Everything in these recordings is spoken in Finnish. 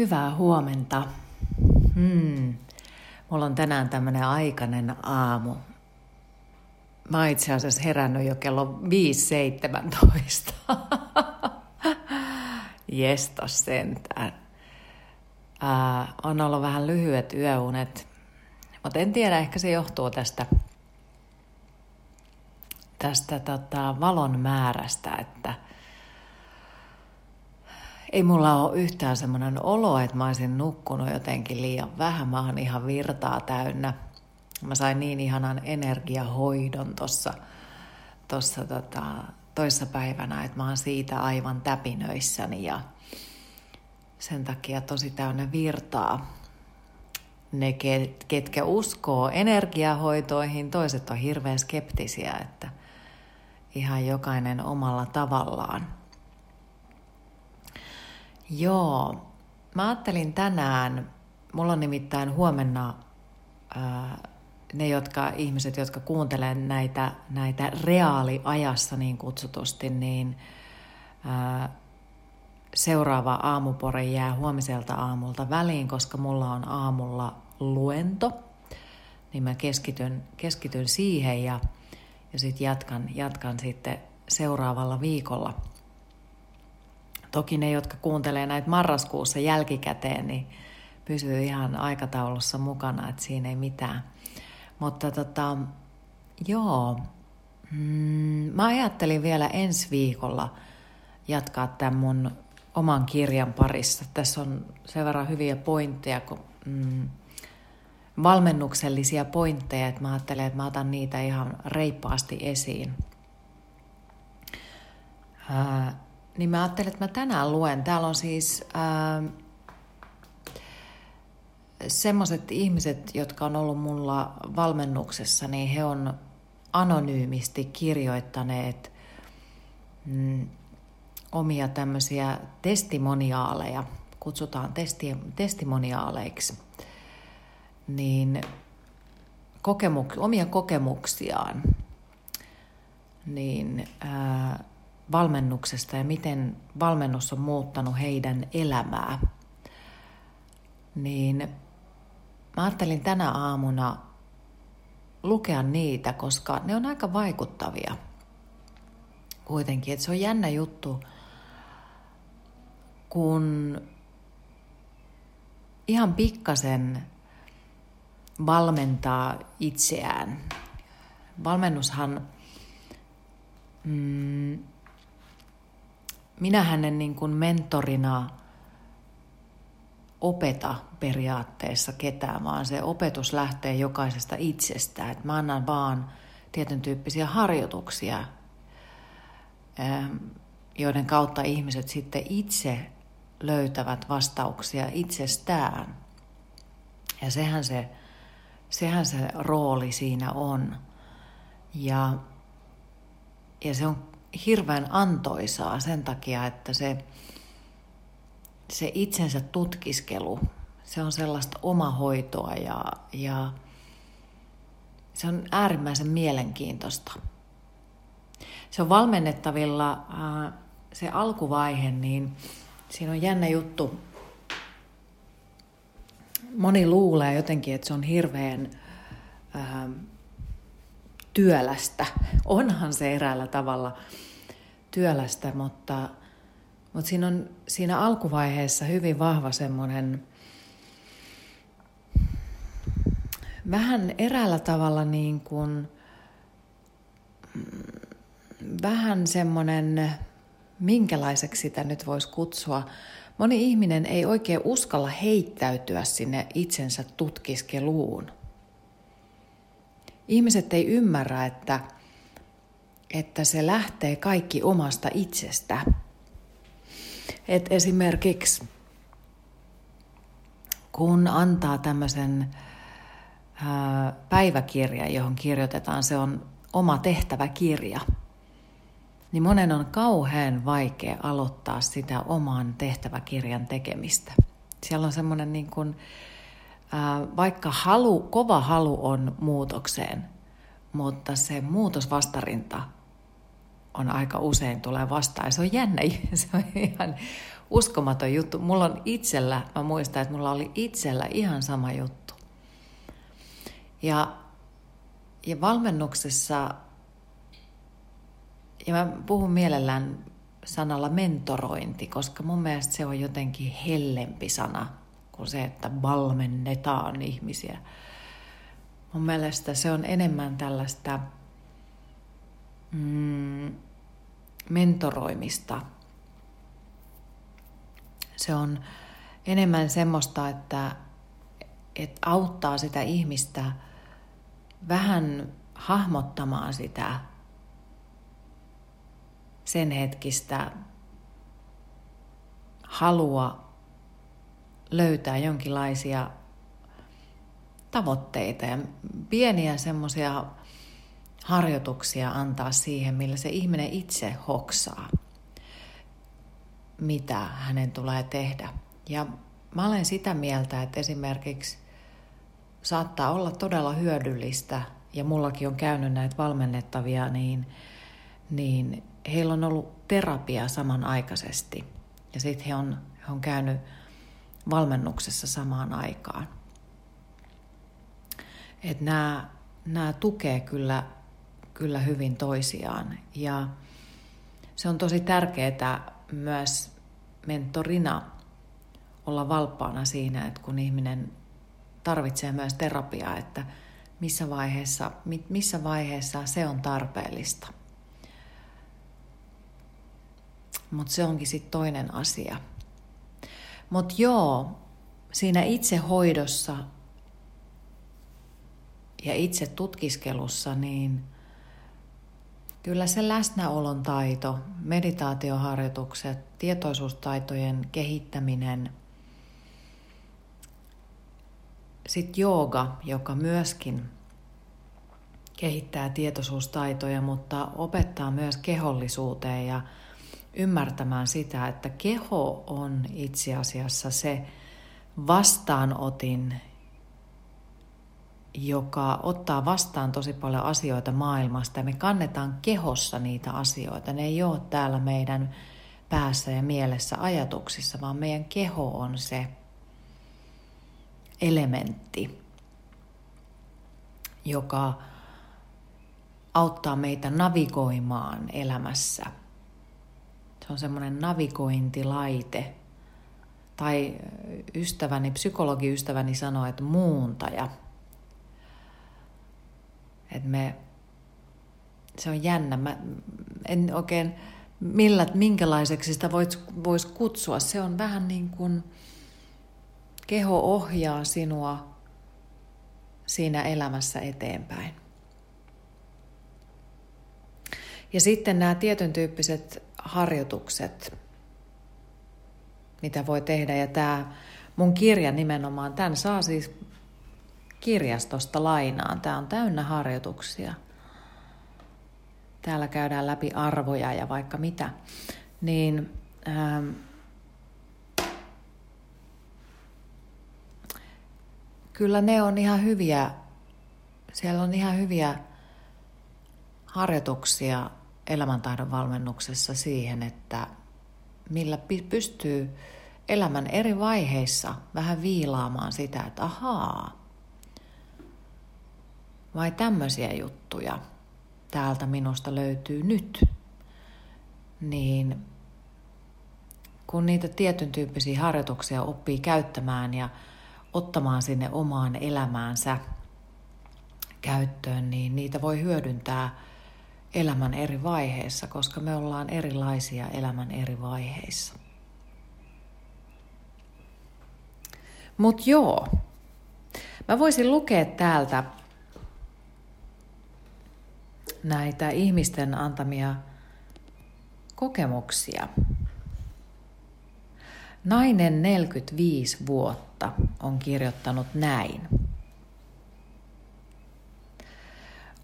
Hyvää huomenta. Hmm. Mulla on tänään tämmönen aikainen aamu. Mä oon itse asiassa herännyt jo kello 5.17. Jesta sentään. Ää, on ollut vähän lyhyet yöunet, mutta en tiedä, ehkä se johtuu tästä, tästä tota, valon määrästä, että – ei mulla ole yhtään semmoinen olo, että mä olisin nukkunut jotenkin liian vähän. Mä oon ihan virtaa täynnä. Mä sain niin ihanan energiahoidon tuossa tossa tota, toissa päivänä, että mä oon siitä aivan täpinöissäni ja sen takia tosi täynnä virtaa. Ne, ketkä uskoo energiahoitoihin, toiset on hirveän skeptisiä, että ihan jokainen omalla tavallaan. Joo, mä ajattelin tänään, mulla on nimittäin huomenna ää, ne jotka, ihmiset, jotka kuuntelee näitä, näitä reaaliajassa niin kutsutusti, niin ää, seuraava aamupore jää huomiselta aamulta väliin, koska mulla on aamulla luento, niin mä keskityn, keskityn siihen ja, ja sitten jatkan, jatkan sitten seuraavalla viikolla – Toki ne, jotka kuuntelee näitä marraskuussa jälkikäteen, niin pysyy ihan aikataulussa mukana, että siinä ei mitään. Mutta tota, joo, mm, mä ajattelin vielä ensi viikolla jatkaa tämän mun oman kirjan parissa. Tässä on sen verran hyviä pointteja, kun, mm, valmennuksellisia pointteja, että mä ajattelen, että mä otan niitä ihan reippaasti esiin. Ää, niin mä ajattelin, että mä tänään luen. Täällä on siis äh, semmoiset ihmiset, jotka on ollut mulla valmennuksessa, niin he on anonyymisti kirjoittaneet mm, omia tämmöisiä testimoniaaleja, kutsutaan testi, testimoniaaleiksi, niin kokemuk, omia kokemuksiaan, niin äh, valmennuksesta ja miten valmennus on muuttanut heidän elämää, niin mä ajattelin tänä aamuna lukea niitä, koska ne on aika vaikuttavia kuitenkin. Että se on jännä juttu, kun ihan pikkasen valmentaa itseään. Valmennushan mm, minä hänen niin kuin mentorina opeta periaatteessa ketään, vaan se opetus lähtee jokaisesta itsestä. Et mä annan vaan tietyn tyyppisiä harjoituksia, ähm, joiden kautta ihmiset sitten itse löytävät vastauksia itsestään. Ja sehän se, sehän se rooli siinä on. Ja, ja se on hirveän antoisaa sen takia, että se, se itsensä tutkiskelu, se on sellaista omahoitoa ja, ja se on äärimmäisen mielenkiintoista. Se on valmennettavilla se alkuvaihe, niin siinä on jännä juttu. Moni luulee jotenkin, että se on hirveän työlästä. Onhan se eräällä tavalla työlästä, mutta, mutta siinä on siinä alkuvaiheessa hyvin vahva semmoinen vähän eräällä tavalla niin kuin, vähän semmoinen, minkälaiseksi sitä nyt voisi kutsua. Moni ihminen ei oikein uskalla heittäytyä sinne itsensä tutkiskeluun ihmiset ei ymmärrä, että, että se lähtee kaikki omasta itsestä. Et esimerkiksi kun antaa tämmöisen päiväkirjan, johon kirjoitetaan, se on oma tehtäväkirja, niin monen on kauhean vaikea aloittaa sitä oman tehtäväkirjan tekemistä. Siellä on semmoinen niin kuin, vaikka halu, kova halu on muutokseen, mutta se muutosvastarinta on aika usein tulee vastaan. Ja se on jännä, se on ihan uskomaton juttu. Mulla on itsellä, mä muistan, että mulla oli itsellä ihan sama juttu. Ja, ja valmennuksessa, ja mä puhun mielellään sanalla mentorointi, koska mun mielestä se on jotenkin hellempi sana kuin se, että valmennetaan ihmisiä. Mun mielestä se on enemmän tällaista mm, mentoroimista. Se on enemmän semmoista, että, että auttaa sitä ihmistä vähän hahmottamaan sitä sen hetkistä halua löytää jonkinlaisia tavoitteita ja pieniä semmoisia harjoituksia antaa siihen, millä se ihminen itse hoksaa, mitä hänen tulee tehdä. Ja mä olen sitä mieltä, että esimerkiksi saattaa olla todella hyödyllistä, ja mullakin on käynyt näitä valmennettavia, niin, niin heillä on ollut terapia samanaikaisesti. Ja sitten he on, he on käynyt valmennuksessa samaan aikaan. Että nämä, nämä tukee kyllä, kyllä hyvin toisiaan. Ja se on tosi tärkeää myös mentorina olla valppaana siinä, että kun ihminen tarvitsee myös terapiaa, että missä vaiheessa, missä vaiheessa se on tarpeellista. Mutta se onkin sitten toinen asia. Mutta joo, siinä itse hoidossa ja itse tutkiskelussa, niin kyllä se läsnäolon taito, meditaatioharjoitukset, tietoisuustaitojen kehittäminen, sitten jooga, joka myöskin kehittää tietoisuustaitoja, mutta opettaa myös kehollisuuteen ja ymmärtämään sitä, että keho on itse asiassa se vastaanotin, joka ottaa vastaan tosi paljon asioita maailmasta ja me kannetaan kehossa niitä asioita. Ne ei ole täällä meidän päässä ja mielessä ajatuksissa, vaan meidän keho on se elementti, joka auttaa meitä navigoimaan elämässä – se on semmoinen navigointilaite. Tai ystäväni, psykologiystäväni sanoi, että muuntaja. Että me, se on jännä. Mä en oikein, millä, minkälaiseksi sitä voisi vois kutsua. Se on vähän niin kuin keho ohjaa sinua siinä elämässä eteenpäin. Ja sitten nämä tietyn tyyppiset harjoitukset, mitä voi tehdä. Ja tämä mun kirja nimenomaan, tämän saa siis kirjastosta lainaan. Tämä on täynnä harjoituksia. Täällä käydään läpi arvoja ja vaikka mitä. Niin ähm, kyllä ne on ihan hyviä, siellä on ihan hyviä harjoituksia elämäntaidon valmennuksessa siihen, että millä pystyy elämän eri vaiheissa vähän viilaamaan sitä, että ahaa, vai tämmöisiä juttuja täältä minusta löytyy nyt, niin kun niitä tietyn tyyppisiä harjoituksia oppii käyttämään ja ottamaan sinne omaan elämäänsä käyttöön, niin niitä voi hyödyntää – elämän eri vaiheissa, koska me ollaan erilaisia elämän eri vaiheissa. Mutta joo, mä voisin lukea täältä näitä ihmisten antamia kokemuksia. Nainen 45 vuotta on kirjoittanut näin.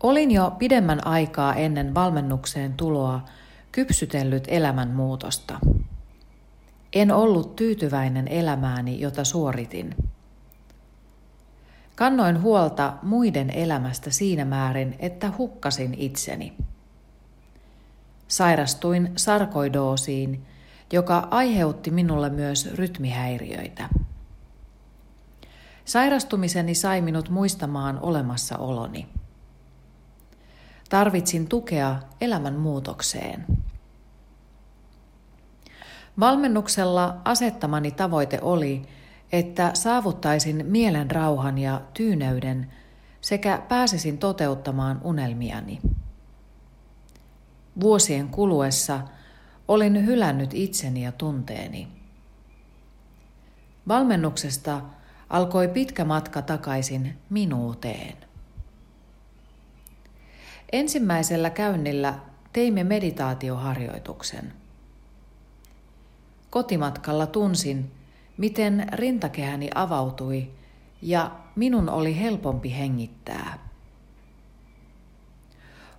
Olin jo pidemmän aikaa ennen valmennukseen tuloa kypsytellyt elämänmuutosta. En ollut tyytyväinen elämääni, jota suoritin. Kannoin huolta muiden elämästä siinä määrin, että hukkasin itseni. Sairastuin sarkoidoosiin, joka aiheutti minulle myös rytmihäiriöitä. Sairastumiseni sai minut muistamaan olemassaoloni. Tarvitsin tukea elämän muutokseen. Valmennuksella asettamani tavoite oli, että saavuttaisin mielen rauhan ja tyyneyden sekä pääsisin toteuttamaan unelmiani. Vuosien kuluessa olin hylännyt itseni ja tunteeni. Valmennuksesta alkoi pitkä matka takaisin minuuteen. Ensimmäisellä käynnillä teimme meditaatioharjoituksen. Kotimatkalla tunsin, miten rintakehäni avautui ja minun oli helpompi hengittää.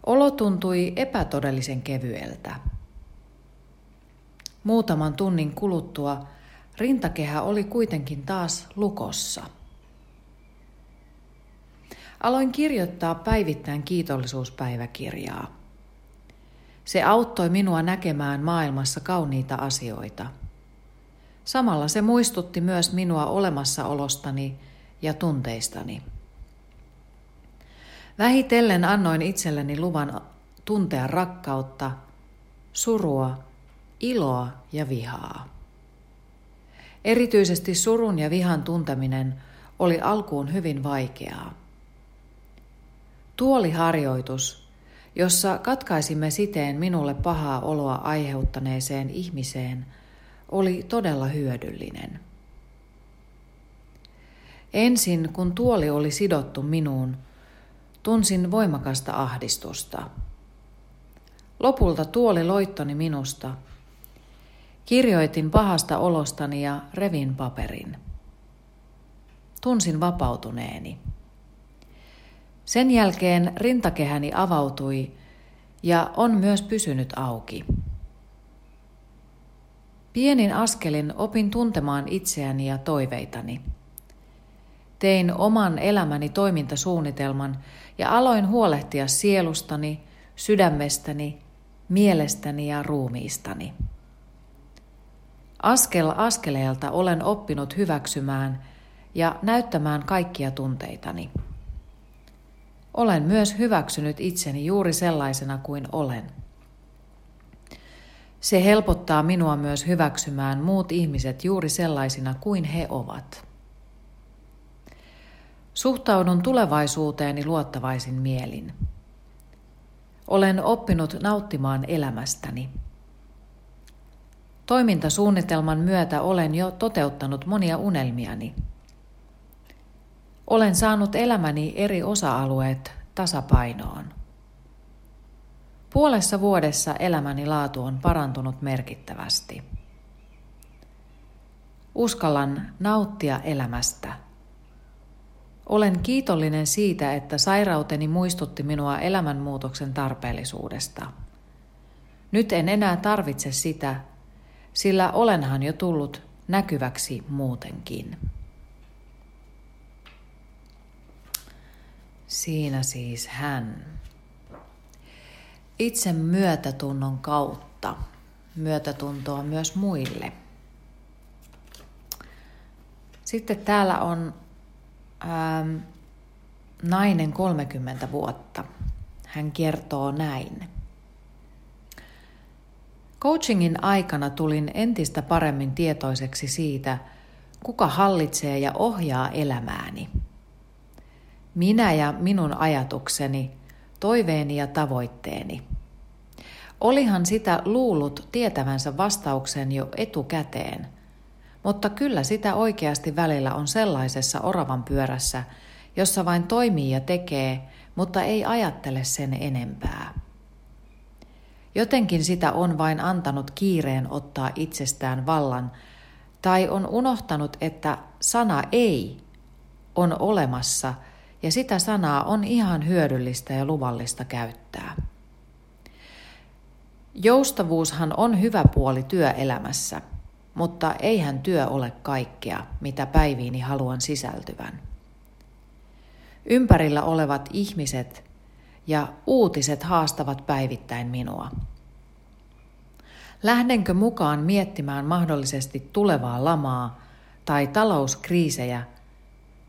Olo tuntui epätodellisen kevyeltä. Muutaman tunnin kuluttua rintakehä oli kuitenkin taas lukossa. Aloin kirjoittaa päivittäin kiitollisuuspäiväkirjaa. Se auttoi minua näkemään maailmassa kauniita asioita. Samalla se muistutti myös minua olemassaolostani ja tunteistani. Vähitellen annoin itselleni luvan tuntea rakkautta, surua, iloa ja vihaa. Erityisesti surun ja vihan tunteminen oli alkuun hyvin vaikeaa. Tuoliharjoitus, jossa katkaisimme siteen minulle pahaa oloa aiheuttaneeseen ihmiseen, oli todella hyödyllinen. Ensin, kun tuoli oli sidottu minuun, tunsin voimakasta ahdistusta. Lopulta tuoli loittoni minusta. Kirjoitin pahasta olostani ja revin paperin. Tunsin vapautuneeni. Sen jälkeen rintakehäni avautui ja on myös pysynyt auki. Pienin askelin opin tuntemaan itseäni ja toiveitani. Tein oman elämäni toimintasuunnitelman ja aloin huolehtia sielustani, sydämestäni, mielestäni ja ruumiistani. Askel askeleelta olen oppinut hyväksymään ja näyttämään kaikkia tunteitani. Olen myös hyväksynyt itseni juuri sellaisena kuin olen. Se helpottaa minua myös hyväksymään muut ihmiset juuri sellaisina kuin he ovat. Suhtaudun tulevaisuuteeni luottavaisin mielin. Olen oppinut nauttimaan elämästäni. Toimintasuunnitelman myötä olen jo toteuttanut monia unelmiani. Olen saanut elämäni eri osa-alueet tasapainoon. Puolessa vuodessa elämäni laatu on parantunut merkittävästi. Uskallan nauttia elämästä. Olen kiitollinen siitä, että sairauteni muistutti minua elämänmuutoksen tarpeellisuudesta. Nyt en enää tarvitse sitä, sillä olenhan jo tullut näkyväksi muutenkin. Siinä siis hän. Itse myötätunnon kautta myötätuntoa myös muille. Sitten täällä on ähm, nainen 30 vuotta. Hän kertoo näin. Coachingin aikana tulin entistä paremmin tietoiseksi siitä, kuka hallitsee ja ohjaa elämääni. Minä ja minun ajatukseni, toiveeni ja tavoitteeni. Olihan sitä luullut tietävänsä vastauksen jo etukäteen, mutta kyllä sitä oikeasti välillä on sellaisessa oravan pyörässä, jossa vain toimii ja tekee, mutta ei ajattele sen enempää. Jotenkin sitä on vain antanut kiireen ottaa itsestään vallan, tai on unohtanut, että sana ei on olemassa ja sitä sanaa on ihan hyödyllistä ja luvallista käyttää. Joustavuushan on hyvä puoli työelämässä, mutta eihän työ ole kaikkea, mitä päiviini haluan sisältyvän. Ympärillä olevat ihmiset ja uutiset haastavat päivittäin minua. Lähdenkö mukaan miettimään mahdollisesti tulevaa lamaa tai talouskriisejä,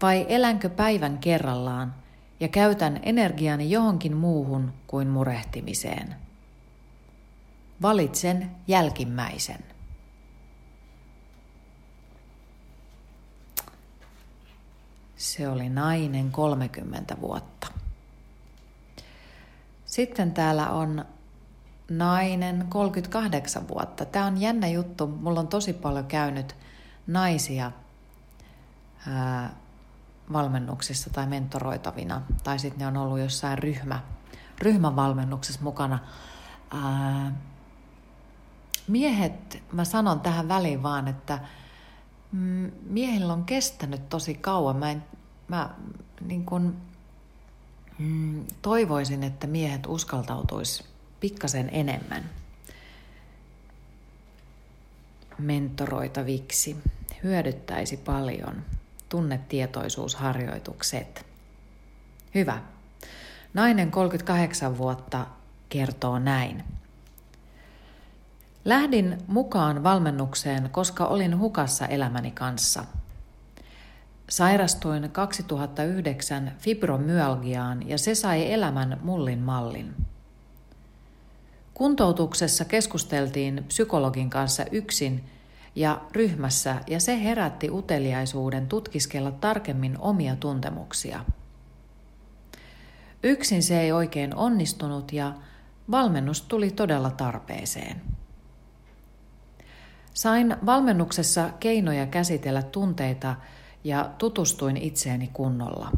vai elänkö päivän kerrallaan ja käytän energiani johonkin muuhun kuin murehtimiseen? Valitsen jälkimmäisen. Se oli nainen 30 vuotta. Sitten täällä on nainen 38 vuotta. Tämä on jännä juttu. Mulla on tosi paljon käynyt naisia ää, valmennuksissa tai mentoroitavina. Tai sitten ne on ollut jossain ryhmä, ryhmävalmennuksessa mukana. Ää, miehet, mä sanon tähän väliin vaan, että mm, miehillä on kestänyt tosi kauan. Mä, en, mä niin kun, mm, toivoisin, että miehet uskaltautuisi pikkasen enemmän mentoroitaviksi. Hyödyttäisi paljon tunnetietoisuusharjoitukset. Hyvä. Nainen 38 vuotta kertoo näin. Lähdin mukaan valmennukseen, koska olin hukassa elämäni kanssa. Sairastuin 2009 fibromyalgiaan ja se sai elämän mullin mallin. Kuntoutuksessa keskusteltiin psykologin kanssa yksin ja ryhmässä ja se herätti uteliaisuuden tutkiskella tarkemmin omia tuntemuksia. Yksin se ei oikein onnistunut ja valmennus tuli todella tarpeeseen. Sain valmennuksessa keinoja käsitellä tunteita ja tutustuin itseeni kunnolla.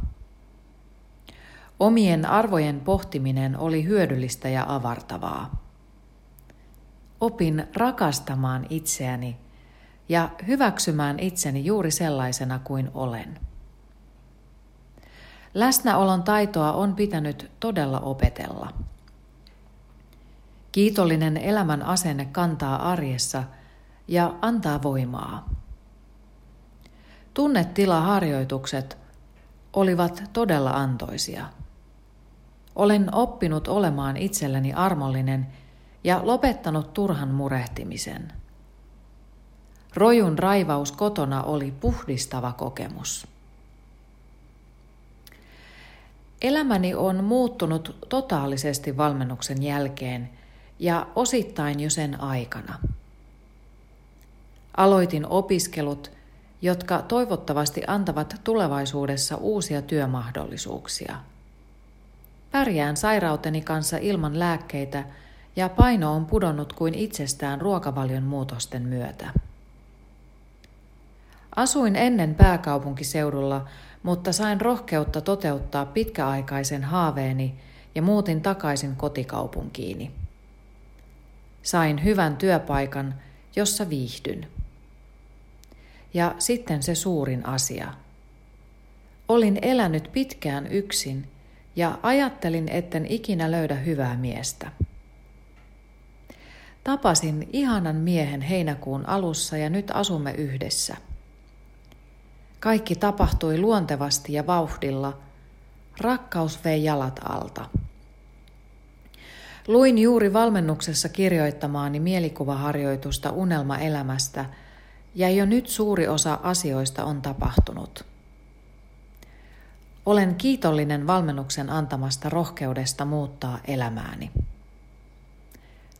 Omien arvojen pohtiminen oli hyödyllistä ja avartavaa. Opin rakastamaan itseäni ja hyväksymään itseni juuri sellaisena kuin olen. Läsnäolon taitoa on pitänyt todella opetella. Kiitollinen elämän asenne kantaa arjessa ja antaa voimaa. Tunnetilaharjoitukset olivat todella antoisia. Olen oppinut olemaan itselleni armollinen ja lopettanut turhan murehtimisen. Rojun raivaus kotona oli puhdistava kokemus. Elämäni on muuttunut totaalisesti valmennuksen jälkeen ja osittain jo sen aikana. Aloitin opiskelut, jotka toivottavasti antavat tulevaisuudessa uusia työmahdollisuuksia. Pärjään sairauteni kanssa ilman lääkkeitä ja paino on pudonnut kuin itsestään ruokavalion muutosten myötä. Asuin ennen pääkaupunkiseudulla, mutta sain rohkeutta toteuttaa pitkäaikaisen haaveeni ja muutin takaisin kotikaupunkiini. Sain hyvän työpaikan, jossa viihdyn. Ja sitten se suurin asia. Olin elänyt pitkään yksin ja ajattelin, etten ikinä löydä hyvää miestä. Tapasin ihanan miehen heinäkuun alussa ja nyt asumme yhdessä. Kaikki tapahtui luontevasti ja vauhdilla. Rakkaus vei jalat alta. Luin juuri valmennuksessa kirjoittamaani mielikuvaharjoitusta unelmaelämästä ja jo nyt suuri osa asioista on tapahtunut. Olen kiitollinen valmennuksen antamasta rohkeudesta muuttaa elämääni.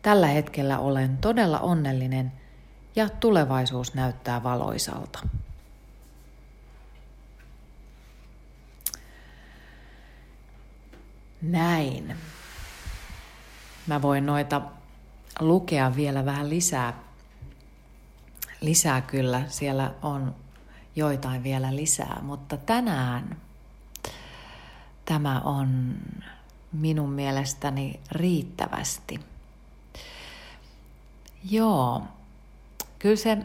Tällä hetkellä olen todella onnellinen ja tulevaisuus näyttää valoisalta. Näin. Mä voin noita lukea vielä vähän lisää. Lisää kyllä, siellä on joitain vielä lisää, mutta tänään tämä on minun mielestäni riittävästi. Joo, kyllä se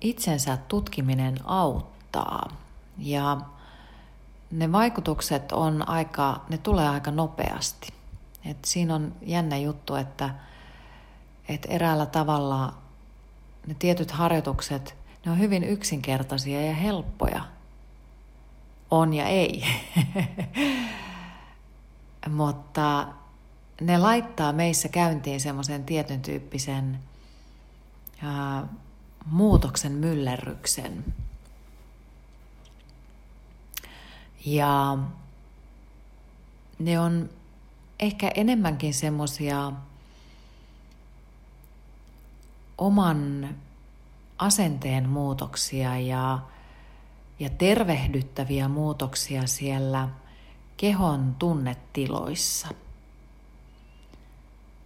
itsensä tutkiminen auttaa ja ne vaikutukset on aika, ne tulee aika nopeasti. Et siinä on jännä juttu, että, että eräällä tavalla ne tietyt harjoitukset, ne on hyvin yksinkertaisia ja helppoja. On ja ei. Mutta ne laittaa meissä käyntiin semmoisen tietyn tyyppisen ää, muutoksen myllerryksen. Ja ne on ehkä enemmänkin semmoisia oman asenteen muutoksia ja, ja tervehdyttäviä muutoksia siellä kehon tunnetiloissa.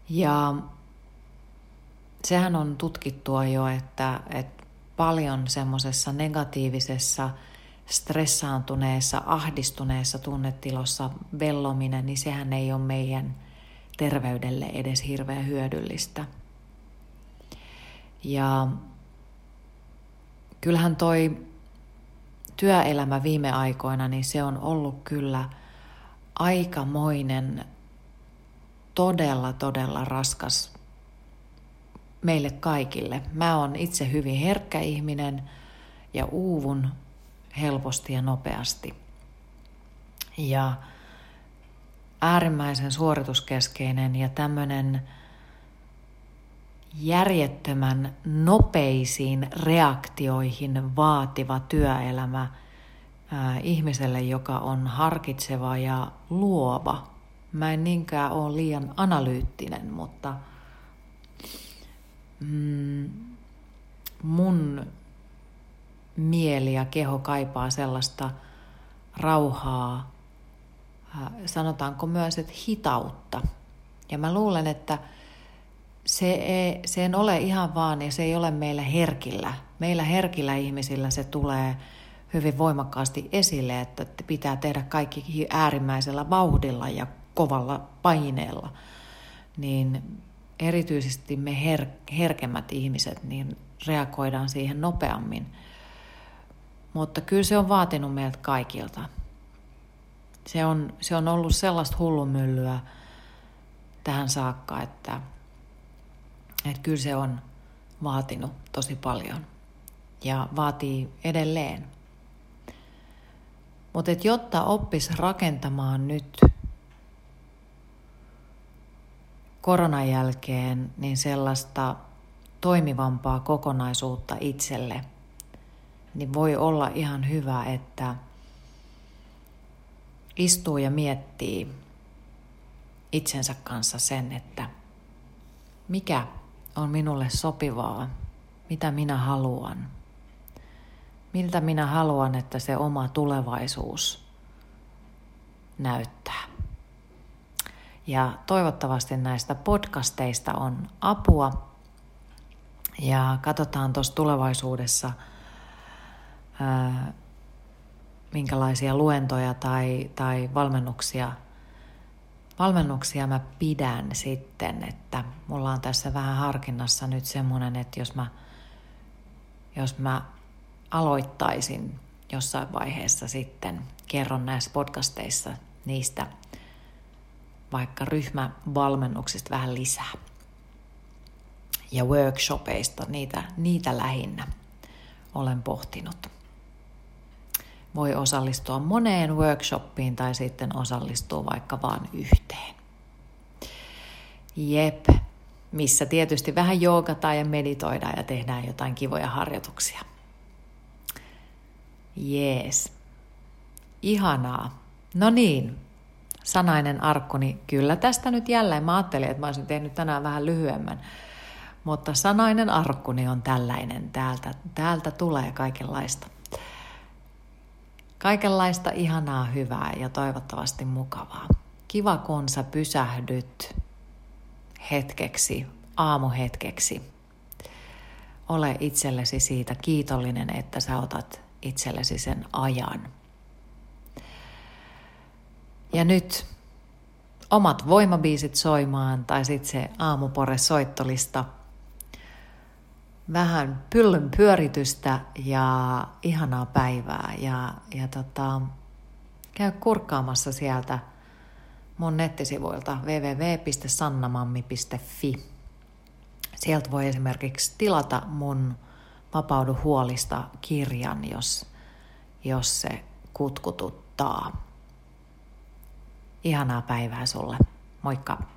Ja sehän on tutkittua jo, että, että paljon semmoisessa negatiivisessa, stressaantuneessa, ahdistuneessa tunnetilossa vellominen, niin sehän ei ole meidän terveydelle edes hirveän hyödyllistä. Ja kyllähän toi työelämä viime aikoina, niin se on ollut kyllä aikamoinen, todella, todella raskas meille kaikille. Mä oon itse hyvin herkkä ihminen ja uuvun helposti ja nopeasti. Ja äärimmäisen suorituskeskeinen ja tämmöinen järjettömän nopeisiin reaktioihin vaativa työelämä ihmiselle, joka on harkitseva ja luova. Mä en niinkään ole liian analyyttinen, mutta mm, mun mieli ja keho kaipaa sellaista rauhaa, sanotaanko myös, että hitautta. Ja mä luulen, että se ei, se ei ole ihan vaan ja se ei ole meillä herkillä. Meillä herkillä ihmisillä se tulee hyvin voimakkaasti esille, että pitää tehdä kaikki äärimmäisellä vauhdilla ja kovalla paineella. Niin erityisesti me her- herkemmät ihmiset niin reagoidaan siihen nopeammin. Mutta kyllä se on vaatinut meiltä kaikilta. Se on, se on ollut sellaista hullumyllyä tähän saakka, että että kyllä se on vaatinut tosi paljon ja vaatii edelleen. Mutta jotta oppis rakentamaan nyt koronan jälkeen niin sellaista toimivampaa kokonaisuutta itselle, niin voi olla ihan hyvä, että istuu ja miettii itsensä kanssa sen, että mikä on minulle sopivaa, mitä minä haluan, miltä minä haluan, että se oma tulevaisuus näyttää. Ja toivottavasti näistä podcasteista on apua. Ja katsotaan tuossa tulevaisuudessa, ää, minkälaisia luentoja tai, tai valmennuksia – valmennuksia mä pidän sitten, että mulla on tässä vähän harkinnassa nyt semmoinen, että jos mä, jos mä aloittaisin jossain vaiheessa sitten, kerron näissä podcasteissa niistä vaikka ryhmävalmennuksista vähän lisää. Ja workshopeista, niitä, niitä lähinnä olen pohtinut voi osallistua moneen workshoppiin tai sitten osallistua vaikka vain yhteen. Jep, missä tietysti vähän joogataan ja meditoidaan ja tehdään jotain kivoja harjoituksia. Jees. Ihanaa. No niin, sanainen arkkuni. Kyllä tästä nyt jälleen. Mä ajattelin, että mä olisin tehnyt tänään vähän lyhyemmän. Mutta sanainen arkkuni on tällainen. Täältä, täältä tulee kaikenlaista. Kaikenlaista ihanaa, hyvää ja toivottavasti mukavaa. Kiva, kun sä pysähdyt hetkeksi, aamuhetkeksi. Ole itsellesi siitä kiitollinen, että sä otat itsellesi sen ajan. Ja nyt omat voimabiisit soimaan tai sitten se aamupore soittolista – vähän pyllyn pyöritystä ja ihanaa päivää. Ja, ja tota, käy kurkkaamassa sieltä mun nettisivuilta www.sannamammi.fi. Sieltä voi esimerkiksi tilata mun Vapaudu huolista kirjan, jos, jos se kutkututtaa. Ihanaa päivää sulle. Moikka!